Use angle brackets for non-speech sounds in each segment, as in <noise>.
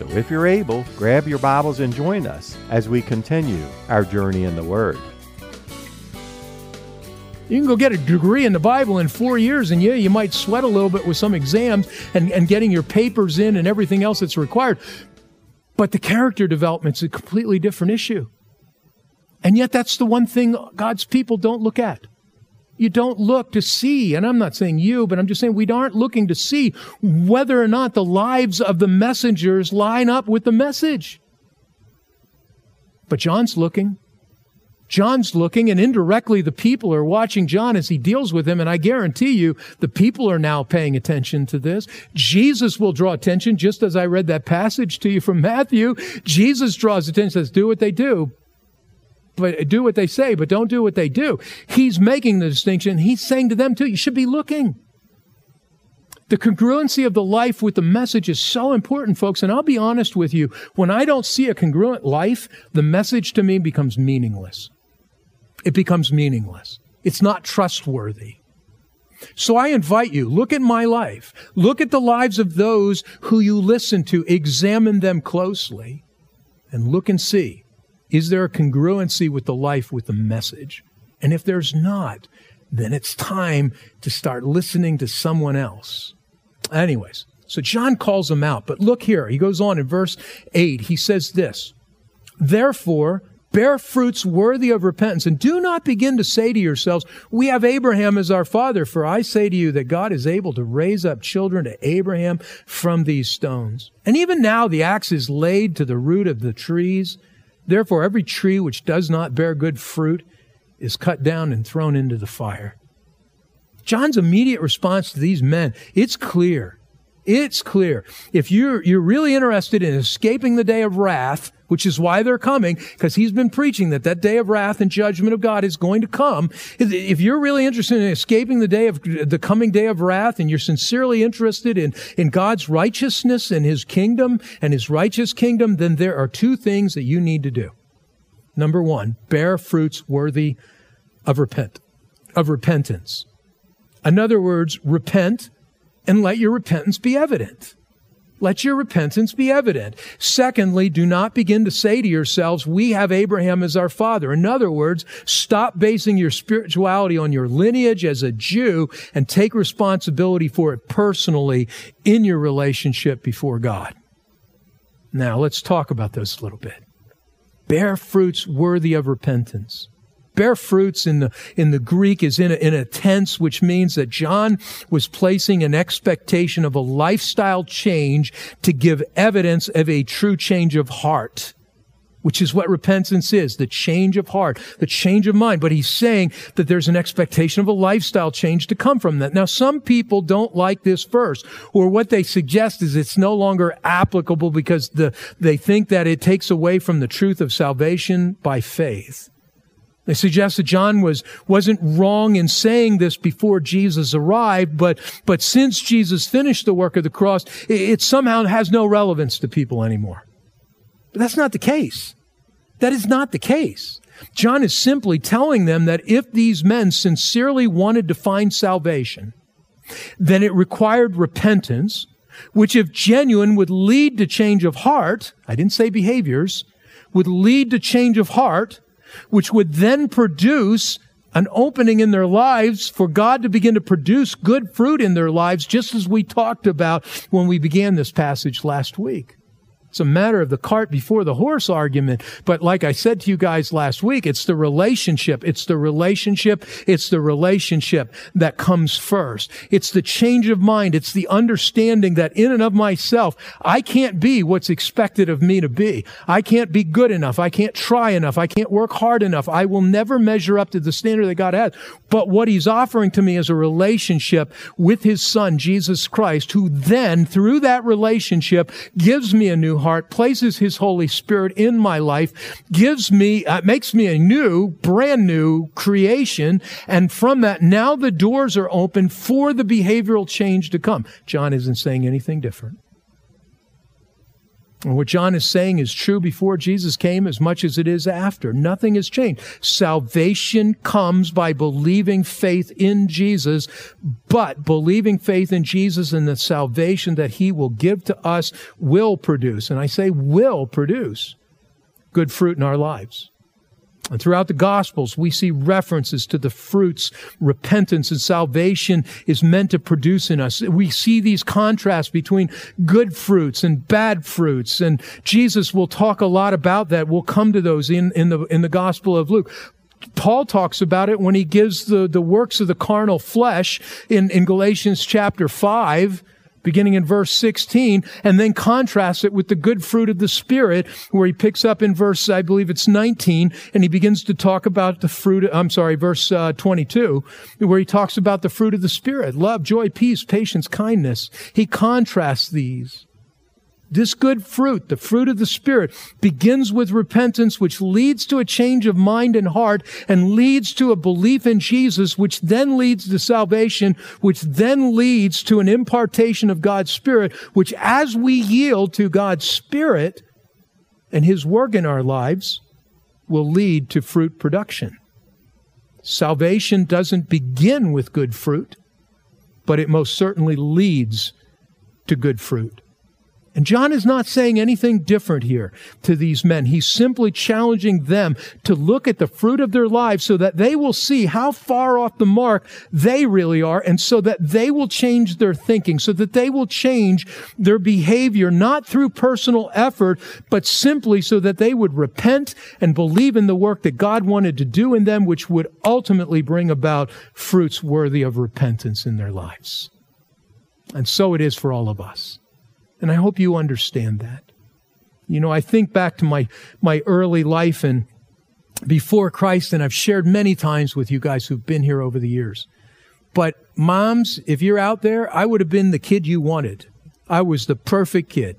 So if you're able, grab your Bibles and join us as we continue our journey in the Word. You can go get a degree in the Bible in four years, and yeah, you might sweat a little bit with some exams and, and getting your papers in and everything else that's required. But the character development's a completely different issue. And yet, that's the one thing God's people don't look at you don't look to see, and I'm not saying you, but I'm just saying we aren't looking to see whether or not the lives of the messengers line up with the message. But John's looking. John's looking, and indirectly the people are watching John as he deals with him. And I guarantee you, the people are now paying attention to this. Jesus will draw attention, just as I read that passage to you from Matthew. Jesus draws attention, says, do what they do but do what they say, but don't do what they do. He's making the distinction. He's saying to them too, you should be looking. The congruency of the life with the message is so important, folks. And I'll be honest with you. When I don't see a congruent life, the message to me becomes meaningless. It becomes meaningless. It's not trustworthy. So I invite you, look at my life. Look at the lives of those who you listen to. Examine them closely and look and see is there a congruency with the life, with the message? And if there's not, then it's time to start listening to someone else. Anyways, so John calls them out. But look here, he goes on in verse 8. He says this Therefore, bear fruits worthy of repentance, and do not begin to say to yourselves, We have Abraham as our father. For I say to you that God is able to raise up children to Abraham from these stones. And even now the axe is laid to the root of the trees. Therefore, every tree which does not bear good fruit is cut down and thrown into the fire. John's immediate response to these men, it's clear. It's clear. If you're, you're really interested in escaping the day of wrath, which is why they're coming, because he's been preaching that that day of wrath and judgment of God is going to come. If you're really interested in escaping the day of the coming day of wrath and you're sincerely interested in, in God's righteousness and his kingdom and his righteous kingdom, then there are two things that you need to do. Number one, bear fruits worthy of repent, of repentance. In other words, repent and let your repentance be evident. Let your repentance be evident. Secondly, do not begin to say to yourselves, we have Abraham as our father. In other words, stop basing your spirituality on your lineage as a Jew and take responsibility for it personally in your relationship before God. Now, let's talk about this a little bit. Bear fruits worthy of repentance bear fruits in the, in the Greek is in a, in a tense, which means that John was placing an expectation of a lifestyle change to give evidence of a true change of heart which is what repentance is the change of heart, the change of mind. But he's saying that there's an expectation of a lifestyle change to come from that. Now, some people don't like this verse, or what they suggest is it's no longer applicable because the, they think that it takes away from the truth of salvation by faith. They suggest that John was, wasn't wrong in saying this before Jesus arrived, but, but since Jesus finished the work of the cross, it, it somehow has no relevance to people anymore. But that's not the case. That is not the case. John is simply telling them that if these men sincerely wanted to find salvation, then it required repentance, which if genuine would lead to change of heart. I didn't say behaviors, would lead to change of heart which would then produce an opening in their lives for God to begin to produce good fruit in their lives, just as we talked about when we began this passage last week. It's a matter of the cart before the horse argument. But like I said to you guys last week, it's the relationship. It's the relationship. It's the relationship that comes first. It's the change of mind. It's the understanding that in and of myself, I can't be what's expected of me to be. I can't be good enough. I can't try enough. I can't work hard enough. I will never measure up to the standard that God has. But what he's offering to me is a relationship with his son, Jesus Christ, who then through that relationship gives me a new heart, places his Holy Spirit in my life, gives me, uh, makes me a new, brand new creation. And from that, now the doors are open for the behavioral change to come. John isn't saying anything different. And what John is saying is true before Jesus came as much as it is after. Nothing has changed. Salvation comes by believing faith in Jesus, but believing faith in Jesus and the salvation that he will give to us will produce, and I say will produce, good fruit in our lives. And throughout the Gospels, we see references to the fruits repentance and salvation is meant to produce in us. We see these contrasts between good fruits and bad fruits. And Jesus will talk a lot about that. We'll come to those in, in the, in the Gospel of Luke. Paul talks about it when he gives the, the works of the carnal flesh in, in Galatians chapter 5 beginning in verse 16, and then contrasts it with the good fruit of the Spirit, where he picks up in verse, I believe it's 19, and he begins to talk about the fruit, I'm sorry, verse uh, 22, where he talks about the fruit of the Spirit, love, joy, peace, patience, kindness. He contrasts these. This good fruit, the fruit of the Spirit, begins with repentance, which leads to a change of mind and heart and leads to a belief in Jesus, which then leads to salvation, which then leads to an impartation of God's Spirit, which as we yield to God's Spirit and His work in our lives, will lead to fruit production. Salvation doesn't begin with good fruit, but it most certainly leads to good fruit. And John is not saying anything different here to these men. He's simply challenging them to look at the fruit of their lives so that they will see how far off the mark they really are and so that they will change their thinking, so that they will change their behavior, not through personal effort, but simply so that they would repent and believe in the work that God wanted to do in them, which would ultimately bring about fruits worthy of repentance in their lives. And so it is for all of us. And I hope you understand that. You know, I think back to my, my early life and before Christ, and I've shared many times with you guys who've been here over the years. But moms, if you're out there, I would have been the kid you wanted. I was the perfect kid.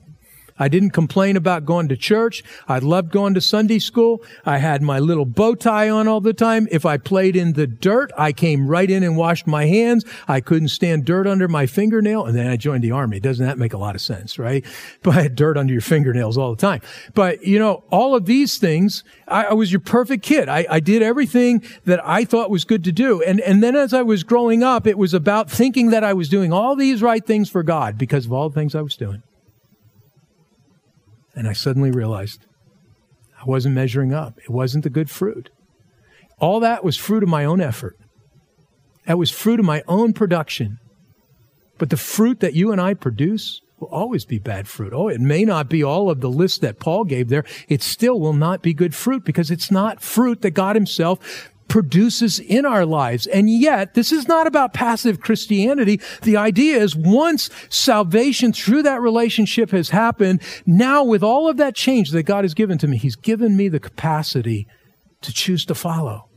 I didn't complain about going to church. I loved going to Sunday school. I had my little bow tie on all the time. If I played in the dirt, I came right in and washed my hands. I couldn't stand dirt under my fingernail. And then I joined the army. Doesn't that make a lot of sense, right? <laughs> But I had dirt under your fingernails all the time. But, you know, all of these things, I, I was your perfect kid. I, I did everything that I thought was good to do. And, and then as I was growing up, it was about thinking that I was doing all these right things for God because of all the things I was doing. And I suddenly realized I wasn't measuring up. It wasn't the good fruit. All that was fruit of my own effort. That was fruit of my own production. But the fruit that you and I produce will always be bad fruit. Oh, it may not be all of the list that Paul gave there. It still will not be good fruit because it's not fruit that God himself produces in our lives. And yet, this is not about passive Christianity. The idea is once salvation through that relationship has happened, now with all of that change that God has given to me, He's given me the capacity to choose to follow,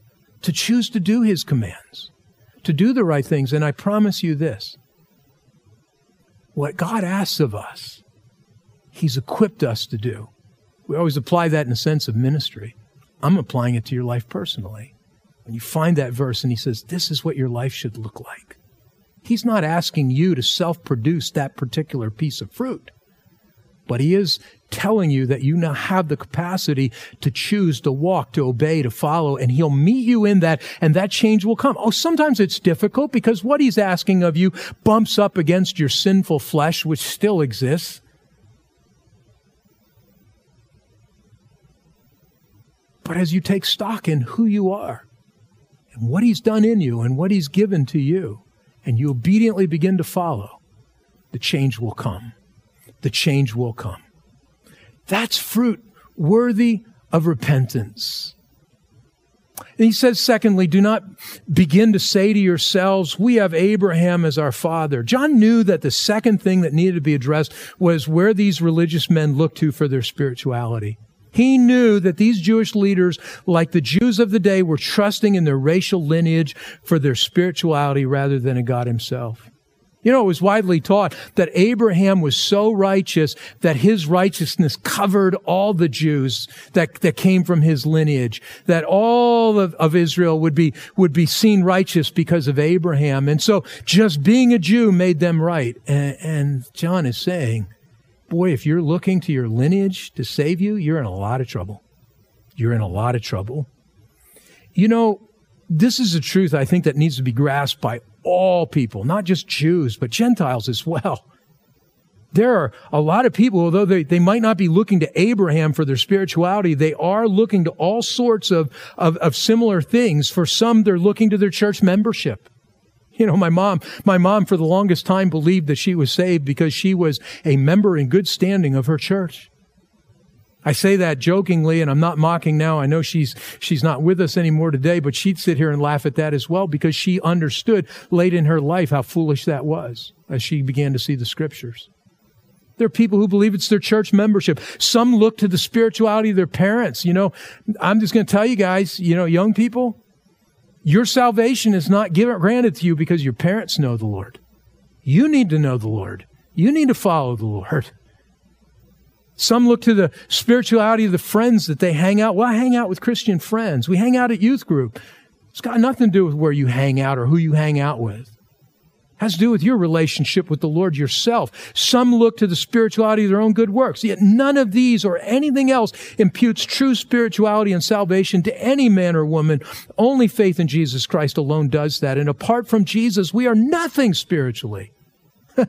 to choose to do His commands, to do the right things. And I promise you this what God asks of us, He's equipped us to do. We always apply that in the sense of ministry. I'm applying it to your life personally. When you find that verse and he says, This is what your life should look like. He's not asking you to self produce that particular piece of fruit, but he is telling you that you now have the capacity to choose, to walk, to obey, to follow, and he'll meet you in that, and that change will come. Oh, sometimes it's difficult because what he's asking of you bumps up against your sinful flesh, which still exists. But as you take stock in who you are, and what He's done in you and what He's given to you, and you obediently begin to follow, the change will come. The change will come. That's fruit worthy of repentance. And he says, secondly, do not begin to say to yourselves, we have Abraham as our father. John knew that the second thing that needed to be addressed was where these religious men looked to for their spirituality. He knew that these Jewish leaders, like the Jews of the day, were trusting in their racial lineage for their spirituality rather than in God himself. You know, it was widely taught that Abraham was so righteous that his righteousness covered all the Jews that, that came from his lineage, that all of, of Israel would be, would be seen righteous because of Abraham. And so just being a Jew made them right. And, and John is saying, boy, if you're looking to your lineage to save you, you're in a lot of trouble. You're in a lot of trouble. You know, this is a truth I think that needs to be grasped by all people, not just Jews, but Gentiles as well. There are a lot of people, although they, they might not be looking to Abraham for their spirituality, they are looking to all sorts of, of, of similar things. For some, they're looking to their church membership. <laughs> You know, my mom, my mom for the longest time believed that she was saved because she was a member in good standing of her church. I say that jokingly and I'm not mocking now. I know she's, she's not with us anymore today, but she'd sit here and laugh at that as well because she understood late in her life how foolish that was as she began to see the scriptures. There are people who believe it's their church membership. Some look to the spirituality of their parents. You know, I'm just going to tell you guys, you know, young people, your salvation is not given, granted to you because your parents know the Lord. You need to know the Lord. You need to follow the Lord. Some look to the spirituality of the friends that they hang out. Well, I hang out with Christian friends. We hang out at youth group. It's got nothing to do with where you hang out or who you hang out with. Has to do with your relationship with the Lord yourself. Some look to the spirituality of their own good works. Yet none of these or anything else imputes true spirituality and salvation to any man or woman. Only faith in Jesus Christ alone does that. And apart from Jesus, we are nothing spiritually. <laughs>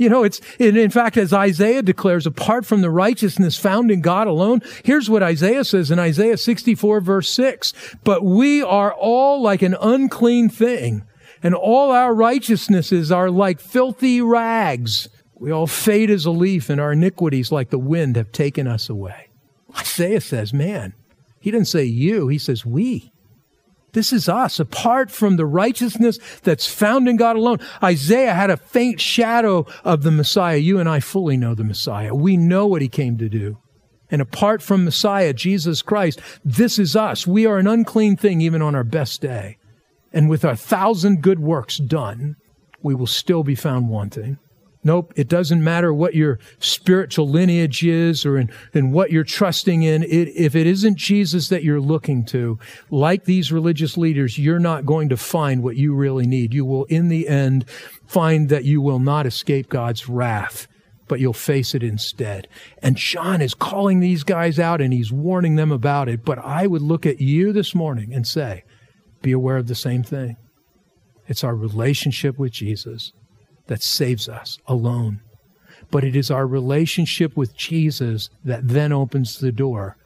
You know, it's, in fact, as Isaiah declares, apart from the righteousness found in God alone, here's what Isaiah says in Isaiah 64 verse 6. But we are all like an unclean thing, and all our righteousnesses are like filthy rags. We all fade as a leaf, and our iniquities like the wind have taken us away. Isaiah says, man, he didn't say you, he says we. This is us, apart from the righteousness that's found in God alone. Isaiah had a faint shadow of the Messiah. You and I fully know the Messiah. We know what he came to do. And apart from Messiah, Jesus Christ, this is us. We are an unclean thing even on our best day. And with our thousand good works done, we will still be found wanting. Nope, it doesn't matter what your spiritual lineage is or in, in what you're trusting in. It, if it isn't Jesus that you're looking to, like these religious leaders, you're not going to find what you really need. You will, in the end, find that you will not escape God's wrath, but you'll face it instead. And John is calling these guys out and he's warning them about it. But I would look at you this morning and say, be aware of the same thing. It's our relationship with Jesus that saves us alone. But it is our relationship with Jesus that then opens the door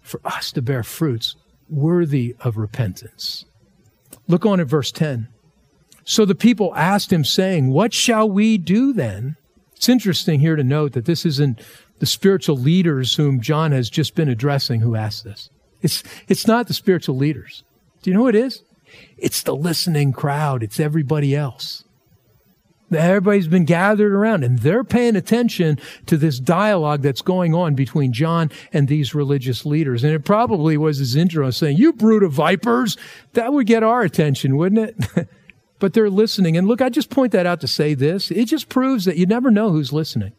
for us to bear fruits worthy of repentance. Look on at verse 10. So the people asked him, saying, What shall we do then? It's interesting here to note that this isn't the spiritual leaders whom John has just been addressing who asked this. It's, it's not the spiritual leaders. Do you know who it is? It's the listening crowd. It's everybody else. Everybody's been gathered around and they're paying attention to this dialogue that's going on between John and these religious leaders. And it probably was his intro saying, you brood of vipers. That would get our attention, wouldn't it? <laughs> but they're listening. And look, I just point that out to say this. It just proves that you never know who's listening.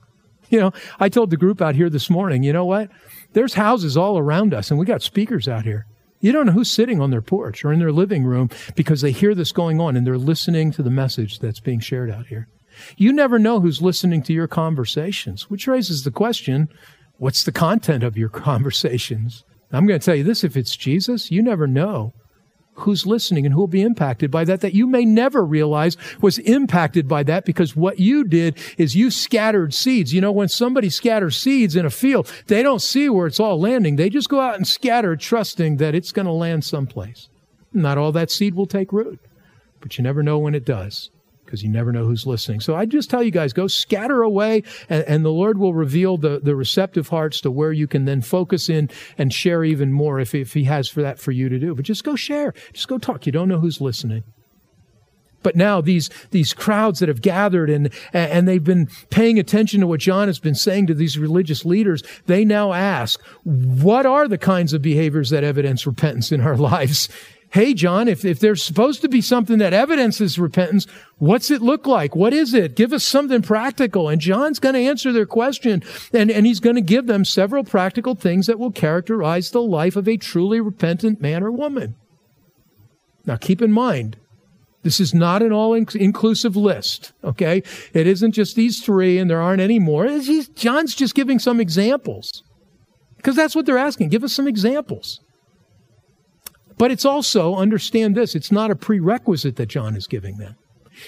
You know, I told the group out here this morning, you know what? There's houses all around us and we got speakers out here. You don't know who's sitting on their porch or in their living room because they hear this going on and they're listening to the message that's being shared out here. You never know who's listening to your conversations, which raises the question, what's the content of your <laughs> conversations? I'm going to tell you this, if it's Jesus, you never know who's listening and who will be impacted by that that you may never realize was impacted by that because what you did is you scattered seeds. You know, when somebody scatters seeds in a field, they don't see where it's all landing. They just go out and scatter trusting that it's going to land someplace. Not all that seed will take root, but you never know when it does because you never know who's listening. So I just tell you guys, go scatter away and, and, the Lord will reveal the, the receptive hearts to where you can then focus in and share even more if, if he has for that for you to do. But just go share. Just go talk. You don't know who's listening. But now these, these crowds that have gathered and, and they've been paying attention to what John has been saying to these religious leaders, they now ask, what are the kinds of behaviors that evidence repentance in our <laughs> lives? Hey, John, if, if there's supposed to be something that evidences repentance, what's it look like? What is it? Give us something practical. And John's going to answer their question and, and he's going to give them several practical things that will characterize the life of a truly repentant man or woman. Now keep in mind, this is not an all inclusive list, okay? It isn't just these three and there aren't any more. John's just giving some examples. Because that's what they're asking. Give us some examples. But it's also, understand this, it's not a prerequisite that John is giving them.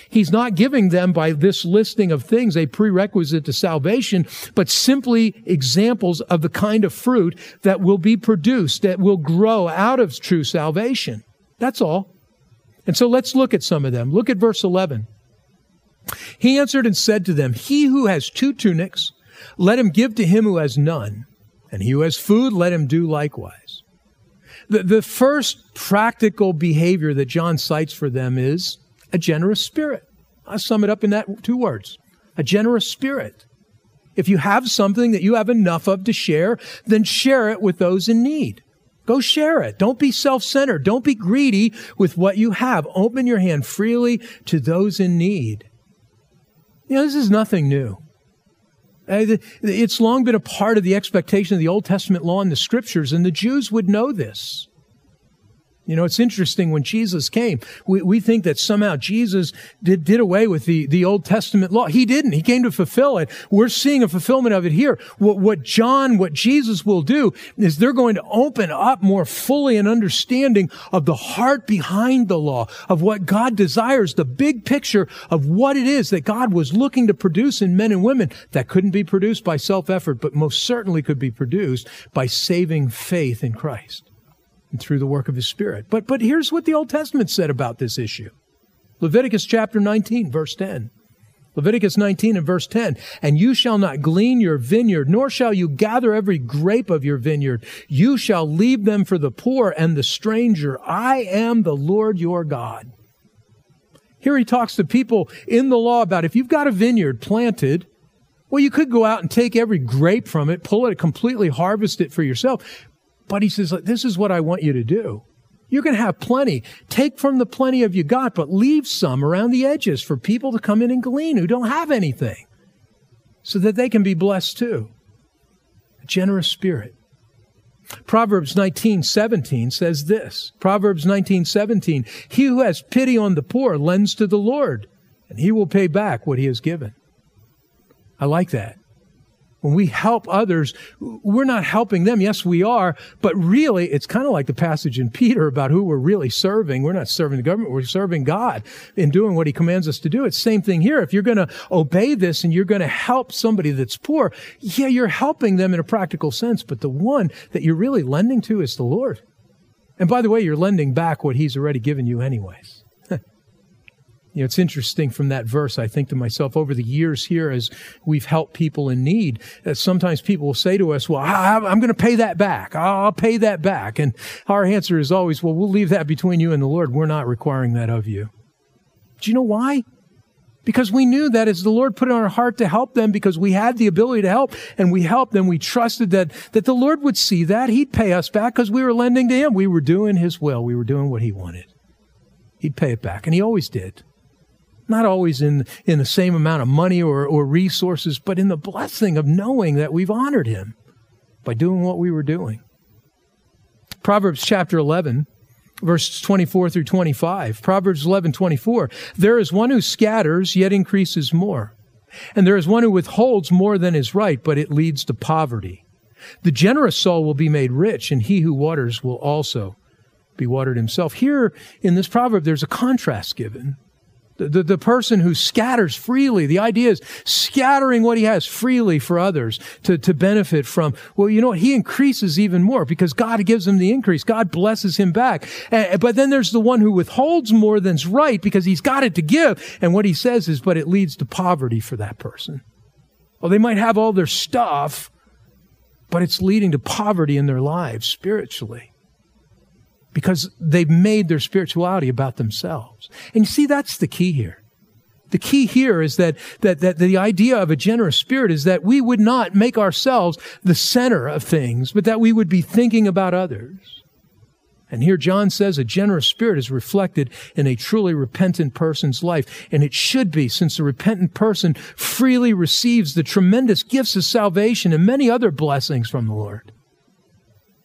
He's not giving them by this listing of things a prerequisite to salvation, but simply examples of the kind of fruit that will be produced, that will grow out of true salvation. That's all. And so let's look at some of them. Look at verse 11. He answered and said to them, He who has two tunics, let him give to him who has none, and he who has food, let him do likewise. The, the first practical behavior that John cites for them is a generous spirit. I'll sum it up in that two words. A generous spirit. If you have something that you have enough of to share, then share it with those in need. Go share it. Don't be self-centered. Don't be greedy with what you have. Open your hand freely to those in need. You know, this is nothing new. Uh, it's long been a part of the expectation of the Old Testament law and the scriptures, and the Jews would know this. You know, it's interesting when Jesus came, we, we think that somehow Jesus did, did away with the, the Old Testament law. He didn't. He came to fulfill it. We're seeing a fulfillment of it here. What, what John, what Jesus will do is they're going to open up more fully an understanding of the heart behind the law, of what God desires, the big picture of what it is that God was looking to produce in men and women that couldn't be produced by self-effort, but most certainly could be produced by saving faith in Christ and through the work of his spirit. But, but here's what the Old Testament said about this issue. Leviticus chapter 19, verse 10. Leviticus 19 and verse 10. And you shall not glean your vineyard, nor shall you gather every grape of your vineyard. You shall leave them for the poor and the stranger. I am the Lord your God. Here he talks to people in the law about if you've got a vineyard planted, well, you could go out and take every grape from it, pull it completely, harvest it for yourself. But he says, this is what I want you to do. You're going to have plenty. Take from the plenty of you got, but leave some around the edges for people to come in and glean who don't have anything so that they can be blessed too. A generous spirit. Proverbs 19:17 says this. Proverbs 19:17, he who has pity on the poor lends to the Lord, and he will pay back what he has given. I like that. When we help others, we're not helping them. Yes, we are, but really it's kind of like the passage in Peter about who we're really serving. We're not serving the government, we're serving God in doing what he commands us to do. It's same thing here. If you're going to obey this and you're going to help somebody that's poor, yeah, you're helping them in a practical sense, but the one that you're really lending to is the Lord. And by the way, you're lending back what he's already given you anyways. You know, it's interesting from that verse. I think to myself over the years here, as we've helped people in need, that sometimes people will say to us, well, I, am going to pay that back. I'll pay that back. And our answer is always, well, we'll leave that between you and the Lord. We're not requiring that of you. Do you know why? Because we knew that as the Lord put in our heart to help them, because we had the ability to help and we helped them, we trusted that, that the Lord would see that. He'd pay us back because we were lending to Him. We were doing His will. We were doing what He wanted. He'd pay it back. And He always did. Not always in, in the same amount of money or, or resources, but in the blessing of knowing that we've honored him by doing what we were doing. Proverbs chapter 11, verses 24 through 25. Proverbs 11, 24. There is one who scatters, yet increases more. And there is one who withholds more than is right, but it leads to poverty. The generous soul will be made rich, and he who waters will also be watered himself. Here in this proverb, there's a contrast given. The, the, person who scatters freely. The idea is scattering what he has freely for others to, to benefit from. Well, you know what? He increases even more because God gives him the increase. God blesses him back. And, but then there's the one who withholds more than's right because he's got it to give. And what he says is, but it leads to poverty for that person. Well, they might have all their stuff, but it's leading to poverty in their lives spiritually because they've made their spirituality about themselves. And you see, that's the key here. The key here is that, that, that the idea of a generous spirit is that we would not make ourselves the center of things, but that we would be thinking about others. And here John says a generous spirit is reflected in a truly repentant person's life. And it should be, since the repentant person freely receives the tremendous gifts of salvation and many other blessings from the Lord.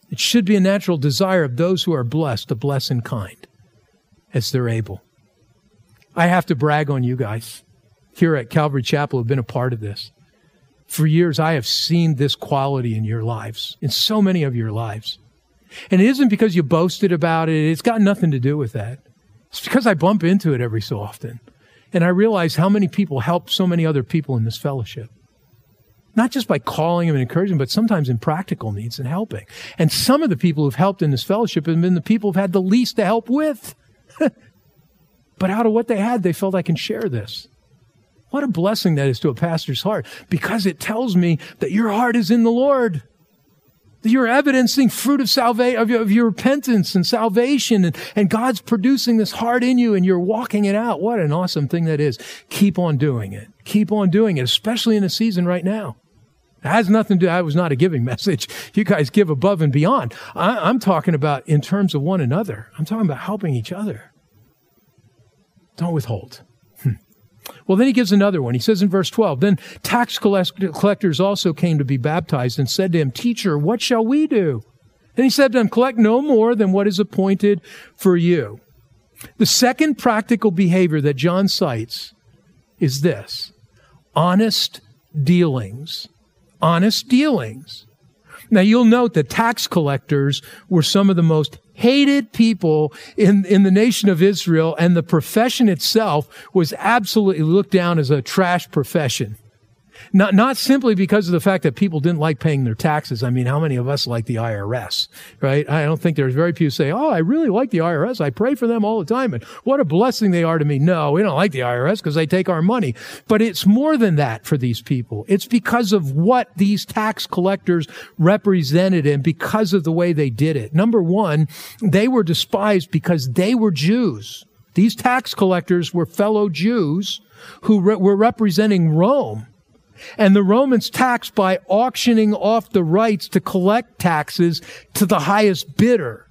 It should be a natural desire of those who are blessed to bless in kind as they're able. I have to brag on you guys here at Calvary Chapel have been a part of this. For years, I have seen this quality in your lives, in so many of your lives. And it isn't because you boasted about it. It's got nothing to do with that. It's because I bump into it every so often. And I realize how many people help so many other people in this fellowship. Not just by calling them and encouraging, but sometimes in practical needs and helping. And some of the people who've helped in this fellowship have been the people who've had the least to help with. <laughs> but out of what they had, they felt I can share this. What a blessing that is to a pastor's heart because it tells me that your heart is in the Lord That you're evidencing fruit of salvation, of, of your, repentance and salvation, and, and God's producing this heart in you, and you're walking it out. What an awesome thing that is. Keep on doing it. Keep on doing it, especially in the season right now. It has nothing to do, that was not a giving <laughs> message. You guys give above and beyond. I, I'm talking about in terms of one another. I'm talking about helping each other. Don't withhold. Hmm. Well, then he gives another one. He says in verse 12, Then tax collectors also came to be baptized and said to him, Teacher, what shall we do? And he said to them, Collect no more than what is appointed for you. The second practical behavior that John cites is this honest dealings. Honest dealings. Now you'll note that tax collectors were some of the most hated people in, in the nation of Israel, and the profession itself was absolutely looked down as a trash profession. Not, not simply because of the fact that people didn't like paying their taxes. I mean, how many of us like the IRS, right? I don't think there's very few say, Oh, I really like the IRS. I pray for them all the time. And what a blessing they are to me. No, we don't like the IRS because they take our money. But it's more than that for these people. It's because of what these tax collectors represented and because of the way they did it. Number one, they were despised because they were Jews. These tax collectors were fellow Jews who re- were representing Rome. And the Romans taxed by auctioning off the rights to collect taxes to the highest bidder.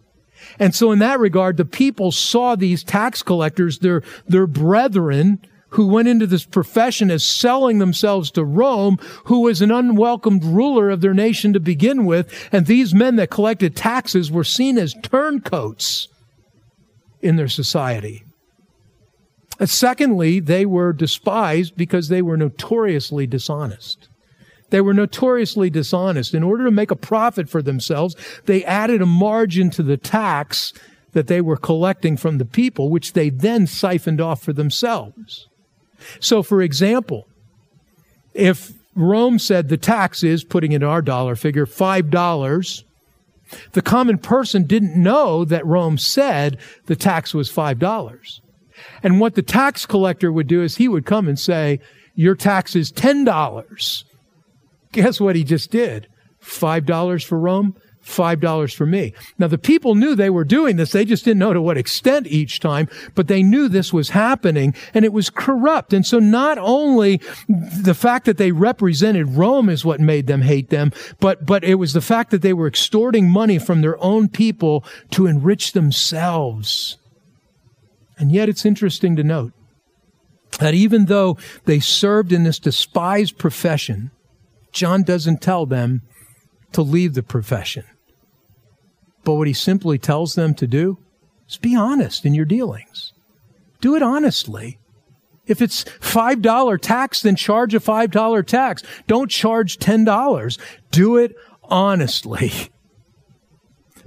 And so in that regard, the people saw these tax collectors, their, their brethren, who went into this profession as selling themselves to Rome, who was an unwelcomed ruler of their nation to begin with. And these men that collected taxes were seen as turncoats in their society. Secondly, they were despised because they were notoriously dishonest. They were notoriously dishonest. In order to make a profit for themselves, they added a margin to the tax that they were collecting from the people, which they then siphoned off for themselves. So, for example, if Rome said the tax is, putting in our dollar figure, $5, the common person didn't know that Rome said the tax was $5. And what the tax collector would do is he would come and say, Your tax is $10. Guess what he just did? $5 for Rome, $5 for me. Now, the people knew they were doing this. They just didn't know to what extent each time, but they knew this was happening and it was corrupt. And so not only the fact that they represented Rome is what made them hate them, but, but it was the fact that they were extorting money from their own people to enrich themselves. And yet it's interesting to note that even though they served in this despised profession, John doesn't tell them to leave the profession. But what he simply tells them to do is be honest in your dealings. Do it honestly. If it's $5 tax, then charge a $5 tax. Don't charge $10. Do it honestly. <laughs>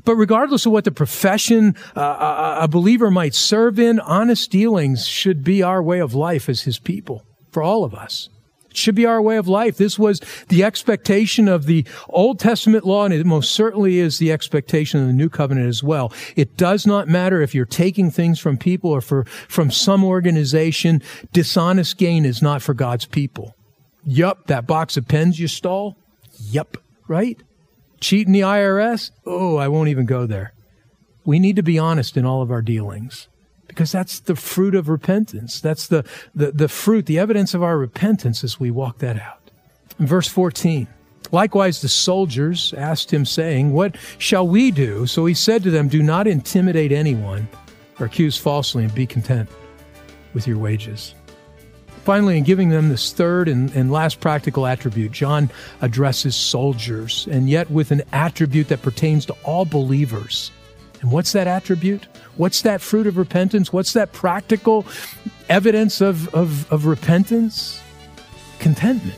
But regardless of what the profession uh, a believer might serve in, honest dealings should be our way of life as his people, for all of us. It should be our way of life. This was the expectation of the Old Testament law, and it most certainly is the expectation of the New Covenant as well. It does not matter if you're taking things from people or for, from some organization. Dishonest gain is not for God's people. Yup, that box of pens you stole? Yup, right? Cheating the IRS? Oh, I won't even go there. We need to be honest in all of our dealings because that's the fruit of repentance. That's the, the, the fruit, the evidence of our repentance as we walk that out. In verse 14, Likewise, the soldiers asked him, saying, What shall we do? So he said to them, Do not intimidate anyone or accuse falsely, and be content with your wages. Finally, in giving them this third and, and last practical attribute, John addresses soldiers, and yet with an attribute that pertains to all believers. And what's that attribute? What's that fruit of repentance? What's that practical evidence of, of, of repentance? Contentment.